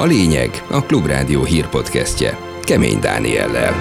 A lényeg a Klubrádió hírpodcastje Kemény Dániellel.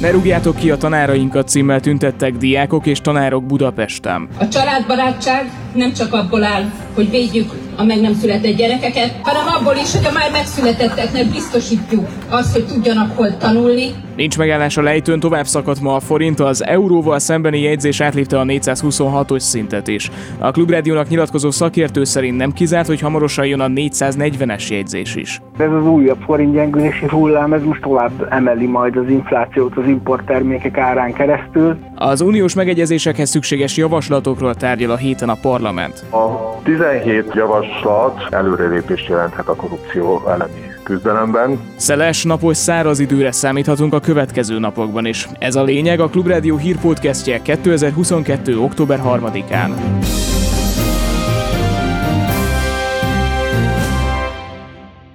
Ne rúgjátok ki a tanárainkat címmel tüntettek diákok és tanárok Budapesten. A családbarátság nem csak abból áll, hogy védjük a meg nem született gyerekeket, hanem abból is, hogy a már megszületetteknek biztosítjuk azt, hogy tudjanak hol tanulni. Nincs megállás a lejtőn, tovább szakadt ma a forint, az euróval szembeni jegyzés átlépte a 426-os szintet is. A Klubrádiónak nyilatkozó szakértő szerint nem kizárt, hogy hamarosan jön a 440-es jegyzés is. Ez az újabb forint gyengülési hullám, ez most tovább emeli majd az inflációt az importtermékek árán keresztül. Az uniós megegyezésekhez szükséges javaslatokról tárgyal a héten a parlament. A 17 javaslat előrelépést jelenthet a korrupció elleni küzdelemben. Szeles, napos, száraz időre számíthatunk a következő napokban is. Ez a lényeg a Klubrádió hírpodcastje 2022. október 3-án.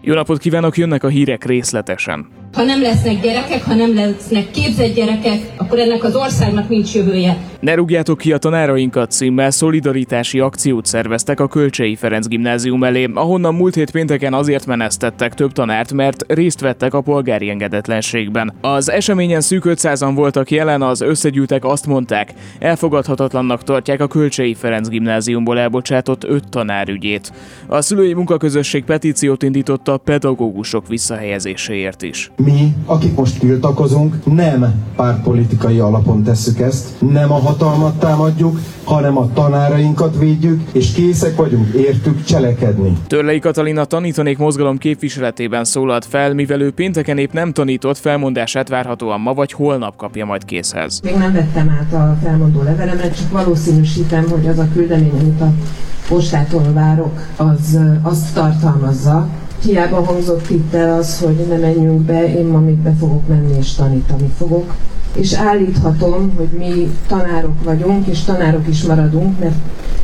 Jó napot kívánok, jönnek a hírek részletesen. Ha nem lesznek gyerekek, ha nem lesznek képzett gyerekek, akkor ennek az országnak nincs jövője. Ne rúgjátok ki a tanárainkat címmel szolidaritási akciót szerveztek a Kölcsei Ferenc gimnázium elé, ahonnan múlt hét pénteken azért menesztettek több tanárt, mert részt vettek a polgári engedetlenségben. Az eseményen szűk 500-an voltak jelen, az összegyűltek azt mondták, elfogadhatatlannak tartják a Kölcsei Ferenc gimnáziumból elbocsátott öt tanár ügyét. A szülői munkaközösség petíciót indította a pedagógusok visszahelyezéséért is. Mi, akik most tiltakozunk, nem pártpolitikai alapon tesszük ezt, nem a hatalmat támadjuk, hanem a tanárainkat védjük, és készek vagyunk értük cselekedni. Törlei Katalina tanítanék mozgalom képviseletében szólalt fel, mivel ő pénteken épp nem tanított, felmondását várhatóan ma vagy holnap kapja majd készhez. Még nem vettem át a felmondó levelemet, csak valószínűsítem, hogy az a küldemény, amit a postától várok, az azt tartalmazza, Hiába hangzott itt el az, hogy ne menjünk be, én ma még be fogok menni és tanítani fogok. És állíthatom, hogy mi tanárok vagyunk, és tanárok is maradunk, mert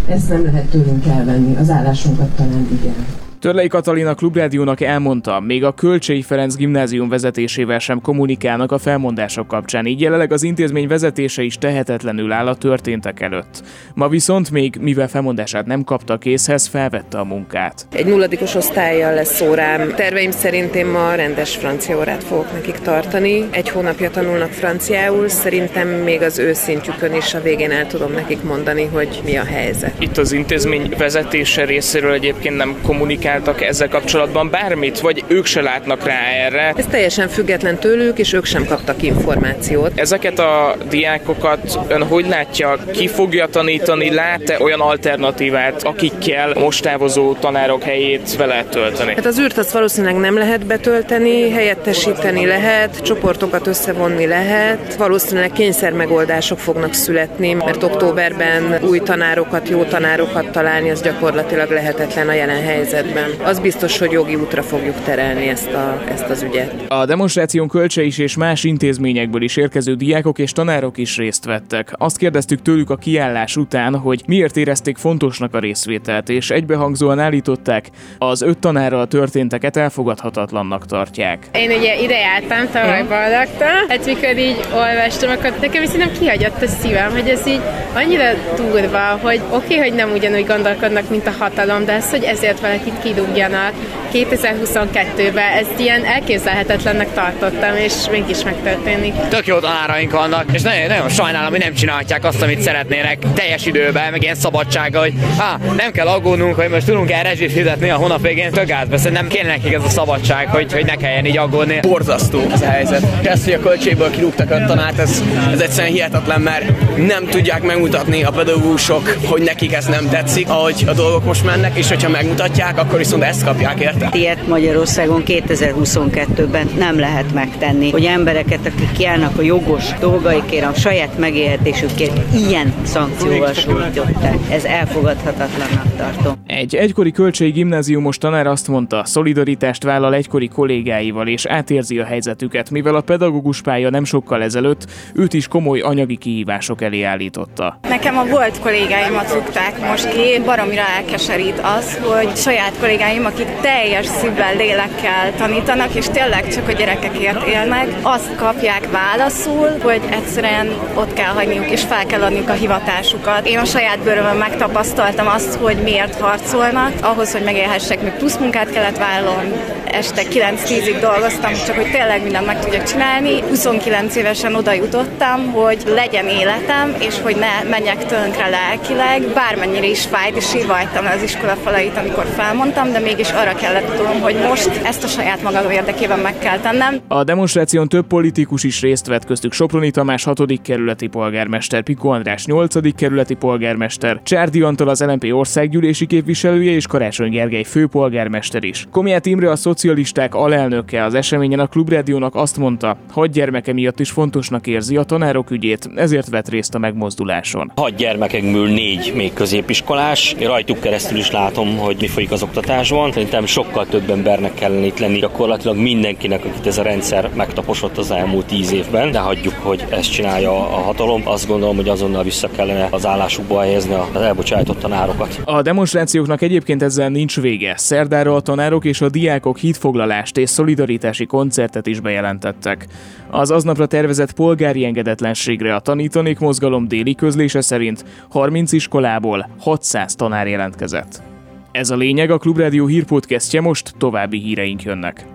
ezt nem lehet tőlünk elvenni, az állásunkat talán igen. Törlei Katalina Klubrádiónak elmondta, még a Kölcsei Ferenc gimnázium vezetésével sem kommunikálnak a felmondások kapcsán, így jelenleg az intézmény vezetése is tehetetlenül áll a történtek előtt. Ma viszont még, mivel felmondását nem kapta készhez, felvette a munkát. Egy nulladikos osztályjal lesz órám. Terveim szerint én ma rendes francia órát fogok nekik tartani. Egy hónapja tanulnak franciául, szerintem még az őszintjükön is a végén el tudom nekik mondani, hogy mi a helyzet. Itt az intézmény vezetése részéről egyébként nem kommunikál kommunikáltak ezzel kapcsolatban bármit, vagy ők se látnak rá erre? Ez teljesen független tőlük, és ők sem kaptak információt. Ezeket a diákokat ön hogy látja, ki fogja tanítani, lát-e olyan alternatívát, akikkel most távozó tanárok helyét vele tölteni? Hát az űrt azt valószínűleg nem lehet betölteni, helyettesíteni lehet, csoportokat összevonni lehet, valószínűleg kényszer megoldások fognak születni, mert októberben új tanárokat, jó tanárokat találni, az gyakorlatilag lehetetlen a jelen helyzetben nem. Az biztos, hogy jogi útra fogjuk terelni ezt, a, ezt az ügyet. A demonstráción Kölcse is és más intézményekből is érkező diákok és tanárok is részt vettek. Azt kérdeztük tőlük a kiállás után, hogy miért érezték fontosnak a részvételt, és egybehangzóan állították, az öt tanárral történteket elfogadhatatlannak tartják. Én ugye ide jártam tavaly Baldagta, hát mikor így olvastam, akkor nekem is nem kihagyott a szívem, hogy ez így annyira durva, hogy oké, okay, hogy nem ugyanúgy gondolkodnak, mint a hatalom, de az, hogy ezért valakit ki kidugjanak 2022-ben. Ezt ilyen elképzelhetetlennek tartottam, és mégis megtörténik. Tök jó tanáraink vannak, és nagyon, nagyon sajnálom, hogy nem csinálják azt, amit szeretnének teljes időben, meg ilyen szabadsággal, hogy há, nem kell aggódnunk, hogy most tudunk el rezsit fizetni a hónap végén. Tök átbe, szerintem kéne nekik ez a szabadság, hogy, hogy ne kelljen így aggódni. Borzasztó ez a helyzet. Ezt, hogy a költségből kirúgtak a tanárt, ez, ez egyszerűen hihetetlen, mert nem tudják megmutatni a pedagógusok, hogy nekik ez nem tetszik, ahogy a dolgok most mennek, és hogyha megmutatják, akkor viszont ezt kapják, érte? Ilyet Magyarországon 2022-ben nem lehet megtenni, hogy embereket, akik kiállnak a jogos dolgaikért, a saját megélhetésükért ilyen szankcióval sújtották. Ez elfogadhatatlannak tartom. Egy egykori kölcsei gimnáziumos tanár azt mondta, szolidaritást vállal egykori kollégáival és átérzi a helyzetüket, mivel a pedagógus pálya nem sokkal ezelőtt őt is komoly anyagi kihívások elé állította. Nekem a volt kollégáimat rúgták most ki, baromira elkeserít az, hogy saját kollégáim, akik teljes szívvel, lélekkel tanítanak, és tényleg csak a gyerekekért élnek, azt kapják válaszul, hogy egyszerűen ott kell hagyniuk, és fel kell adniuk a hivatásukat. Én a saját bőrömön megtapasztaltam azt, hogy miért harcolnak. Ahhoz, hogy megélhessek, még plusz munkát kellett vállalnom, este 9-10-ig dolgoztam, csak hogy tényleg mindent meg tudjak csinálni. 29 évesen oda jutottam, hogy legyen életem, és hogy ne menjek tönkre lelkileg, bármennyire is fájt, és sírvajtam az iskola falait, amikor felmondtam, de mégis arra kellett tudom, hogy most ezt a saját magam érdekében meg kell tennem. A demonstráción több politikus is részt vett köztük Soproni Tamás 6. kerületi polgármester, Piko András 8. kerületi polgármester, Csárdi Antal az LNP országgyűlési képviselője és Karácsony Gergely főpolgármester is. Komiát Imre a szocialisták alelnöke az eseményen a Klubrádiónak azt mondta, hogy gyermeke miatt is fontosnak érzi a tanárok ügyét, ezért vett részt a megmozduláson. Hat gyermekekből négy még középiskolás, én rajtuk keresztül is látom, hogy mi folyik az oktatásban. Szerintem sokkal több embernek kellene itt lenni, gyakorlatilag mindenkinek, akit ez a rendszer megtaposott az elmúlt tíz évben, de hagyjuk, hogy ezt csinálja a hatalom. Azt gondolom, hogy azonnal vissza kellene az állásukba helyezni az elbocsájtott tanárokat. A demonstrációknak egyébként ezzel nincs vége. Szerdára a tanárok és a diákok hídfoglalást és szolidaritási koncertet is bejelentettek. Az aznapra tervezett polgári engedetlenségre a tanítanék mozgalom déli közlése szerint 30 iskolából 600 tanár jelentkezett. Ez a lényeg, a Klubrádió hírpodcastje most további híreink jönnek.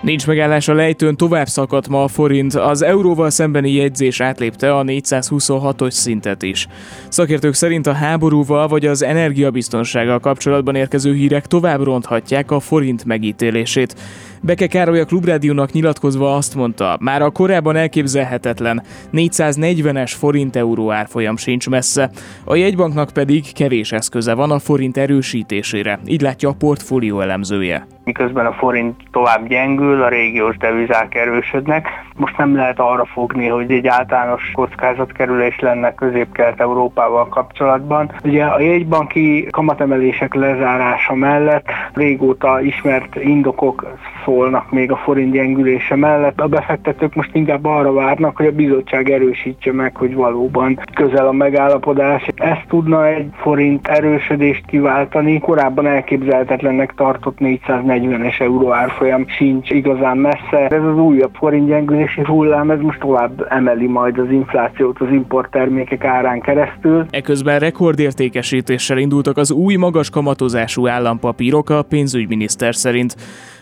Nincs megállás a lejtőn, tovább szakadt ma a forint, az euróval szembeni jegyzés átlépte a 426-os szintet is. Szakértők szerint a háborúval vagy az energiabiztonsággal kapcsolatban érkező hírek tovább ronthatják a forint megítélését. Beke Károly a Klubrádiónak nyilatkozva azt mondta, már a korábban elképzelhetetlen 440-es forint-euró árfolyam sincs messze, a jegybanknak pedig kevés eszköze van a forint erősítésére, így látja a portfólió elemzője miközben a forint tovább gyengül, a régiós devizák erősödnek. Most nem lehet arra fogni, hogy egy általános kockázatkerülés lenne közép-kelet-európával kapcsolatban. Ugye a jegybanki kamatemelések lezárása mellett régóta ismert indokok szólnak még a forint gyengülése mellett. A befektetők most inkább arra várnak, hogy a bizottság erősítse meg, hogy valóban közel a megállapodás. Ez tudna egy forint erősödést kiváltani. Korábban elképzelhetetlennek tartott 440-es euró árfolyam sincs igazán messze. Ez az újabb forint gyengülési hullám, ez most tovább emeli majd az inflációt az importtermékek árán keresztül. Eközben rekordértékesítéssel indultak az új magas kamatozású állampapírok a pénzügyminiszter szerint.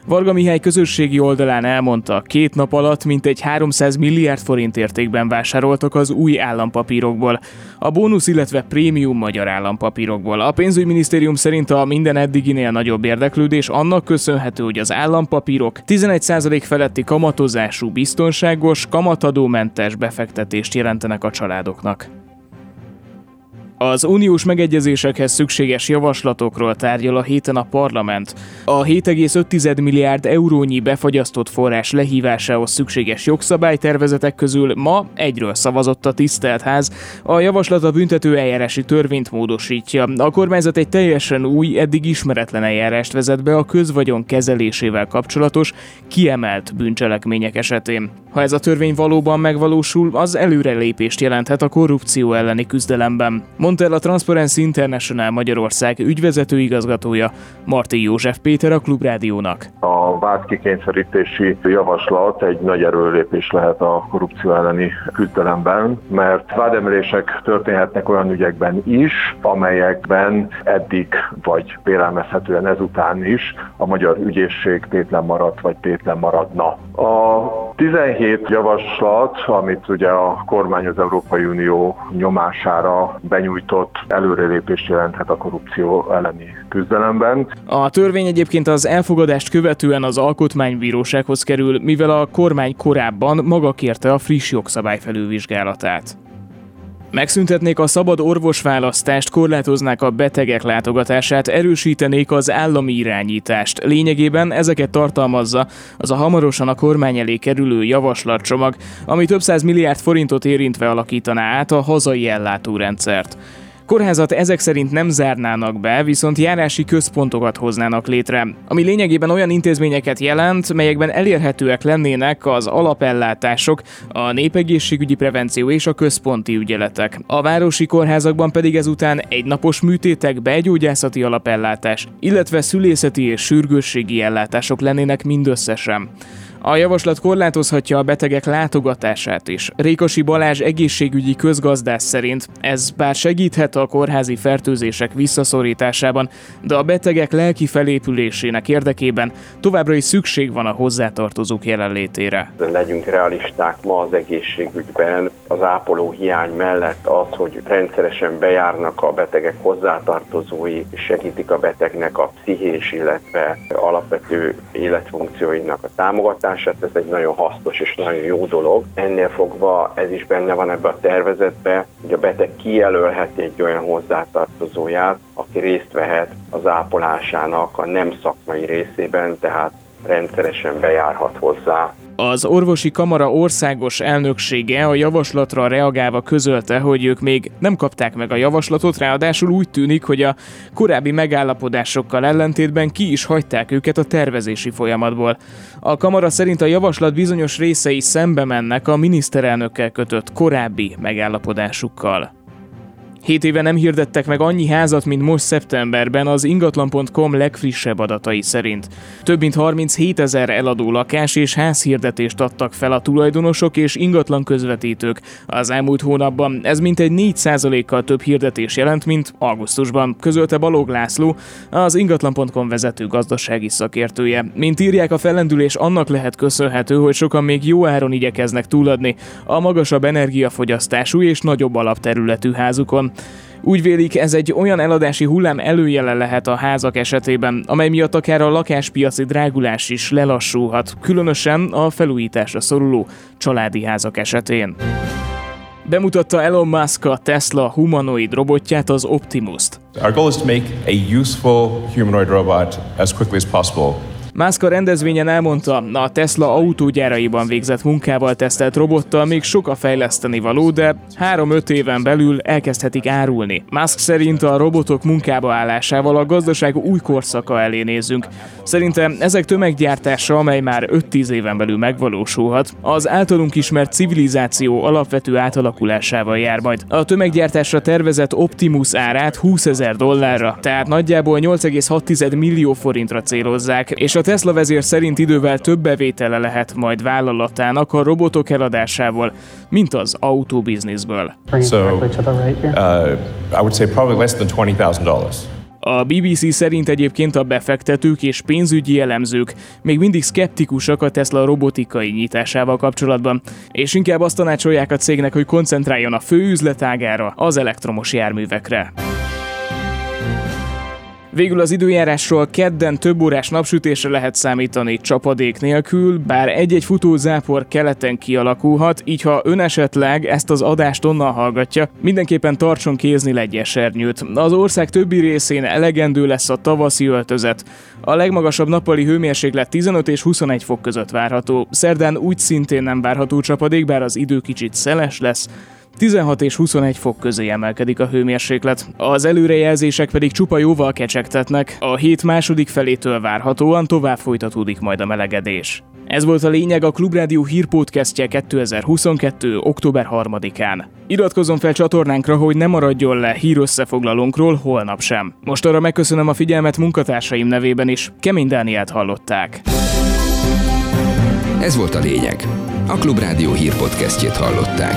Varga Mihály közösségi oldalán elmondta, két nap alatt mintegy 300 milliárd forint értékben vásároltak az új állampapírokból, a bónusz, illetve prémium magyar állampapírokból. A pénzügyminisztérium szerint a minden eddiginél nagyobb érdeklődés annak köszönhető, hogy az állampapírok 11% feletti kamatozású biztonságos, kamatadómentes befektetést jelentenek a családoknak. Az uniós megegyezésekhez szükséges javaslatokról tárgyal a héten a parlament. A 7,5 milliárd eurónyi befagyasztott forrás lehívásához szükséges jogszabálytervezetek közül ma egyről szavazott a tisztelt ház. A javaslat a büntető eljárási törvényt módosítja. A kormányzat egy teljesen új, eddig ismeretlen eljárást vezet be a közvagyon kezelésével kapcsolatos, kiemelt bűncselekmények esetén. Ha ez a törvény valóban megvalósul, az előrelépést jelenthet a korrupció elleni küzdelemben mondta el a Transparency International Magyarország ügyvezető igazgatója Marti József Péter a Klubrádiónak. A vádkikényszerítési javaslat egy nagy erőlépés lehet a korrupció elleni küzdelemben, mert vádemelések történhetnek olyan ügyekben is, amelyekben eddig vagy vélelmezhetően ezután is a magyar ügyészség tétlen maradt vagy tétlen maradna. A 17 javaslat, amit ugye a kormány az Európai Unió nyomására benyújtott, előrelépést jelenthet a korrupció elleni küzdelemben. A törvény egyébként az elfogadást követően az alkotmánybírósághoz kerül, mivel a kormány korábban maga kérte a friss jogszabály felülvizsgálatát. Megszüntetnék a szabad orvosválasztást, korlátoznák a betegek látogatását, erősítenék az állami irányítást. Lényegében ezeket tartalmazza az a hamarosan a kormány elé kerülő javaslatcsomag, ami több száz milliárd forintot érintve alakítaná át a hazai ellátórendszert. Kórházat ezek szerint nem zárnának be, viszont járási központokat hoznának létre, ami lényegében olyan intézményeket jelent, melyekben elérhetőek lennének az alapellátások, a népegészségügyi prevenció és a központi ügyeletek. A városi kórházakban pedig ezután egynapos műtétek, begyógyászati alapellátás, illetve szülészeti és sürgősségi ellátások lennének mindösszesen. A javaslat korlátozhatja a betegek látogatását is. Rékosi Balázs egészségügyi közgazdász szerint ez bár segíthet a kórházi fertőzések visszaszorításában, de a betegek lelki felépülésének érdekében továbbra is szükség van a hozzátartozók jelenlétére. Legyünk realisták ma az egészségügyben, az ápoló hiány mellett az, hogy rendszeresen bejárnak a betegek hozzátartozói, segítik a betegnek a pszichés, illetve alapvető életfunkcióinak a támogatását, hát ez egy nagyon hasznos és nagyon jó dolog. Ennél fogva ez is benne van ebbe a tervezetbe, hogy a beteg kijelölheti egy olyan hozzátartozóját, aki részt vehet az ápolásának a nem szakmai részében, tehát rendszeresen bejárhat hozzá az orvosi kamara országos elnöksége a javaslatra reagálva közölte, hogy ők még nem kapták meg a javaslatot, ráadásul úgy tűnik, hogy a korábbi megállapodásokkal ellentétben ki is hagyták őket a tervezési folyamatból. A kamara szerint a javaslat bizonyos részei szembe mennek a miniszterelnökkel kötött korábbi megállapodásukkal. Hét éve nem hirdettek meg annyi házat, mint most szeptemberben az ingatlan.com legfrissebb adatai szerint. Több mint 37 ezer eladó lakás és házhirdetést adtak fel a tulajdonosok és ingatlan közvetítők. Az elmúlt hónapban ez mintegy 4%-kal több hirdetés jelent, mint augusztusban, közölte Balog László, az ingatlan.com vezető gazdasági szakértője. Mint írják, a fellendülés annak lehet köszönhető, hogy sokan még jó áron igyekeznek túladni a magasabb energiafogyasztású és nagyobb alapterületű házukon. Úgy vélik, ez egy olyan eladási hullám előjele lehet a házak esetében, amely miatt akár a lakáspiaci drágulás is lelassulhat, különösen a felújításra szoruló családi házak esetén. Bemutatta Elon Musk a Tesla humanoid robotját, az Optimus-t. Our goal is to make a useful humanoid robot as quickly as possible. Musk a rendezvényen elmondta, a Tesla autógyáraiban végzett munkával tesztelt robottal még sok a fejleszteni való, de 3-5 éven belül elkezdhetik árulni. Musk szerint a robotok munkába állásával a gazdaság új korszaka elé nézünk. Szerintem ezek tömeggyártása, amely már 5-10 éven belül megvalósulhat, az általunk ismert civilizáció alapvető átalakulásával jár majd. A tömeggyártásra tervezett Optimus árát 20 ezer dollárra, tehát nagyjából 8,6 millió forintra célozzák, és a Tesla vezér szerint idővel több bevétele lehet majd vállalatának a robotok eladásával, mint az autóbizniszből. So, uh, I would say probably less than $20,000. A BBC szerint egyébként a befektetők és pénzügyi elemzők még mindig szkeptikusak a Tesla robotikai nyitásával kapcsolatban, és inkább azt tanácsolják a cégnek, hogy koncentráljon a fő üzletágára, az elektromos járművekre. Végül az időjárásról kedden több órás napsütésre lehet számítani csapadék nélkül, bár egy-egy futó zápor keleten kialakulhat, így ha ön esetleg ezt az adást onnan hallgatja, mindenképpen tartson kézni esernyőt. Az ország többi részén elegendő lesz a tavaszi öltözet. A legmagasabb nappali hőmérséklet 15 és 21 fok között várható. Szerdán úgy szintén nem várható csapadék, bár az idő kicsit szeles lesz. 16 és 21 fok közé emelkedik a hőmérséklet, az előrejelzések pedig csupa jóval kecsegtetnek, a hét második felétől várhatóan tovább folytatódik majd a melegedés. Ez volt a lényeg a Klubrádió hírpódcastje 2022. október 3-án. Iratkozzon fel csatornánkra, hogy ne maradjon le hírösszefoglalónkról holnap sem. Most arra megköszönöm a figyelmet munkatársaim nevében is. Kemény Dániát hallották. Ez volt a lényeg. A Klubrádió hírpodcastjét hallották.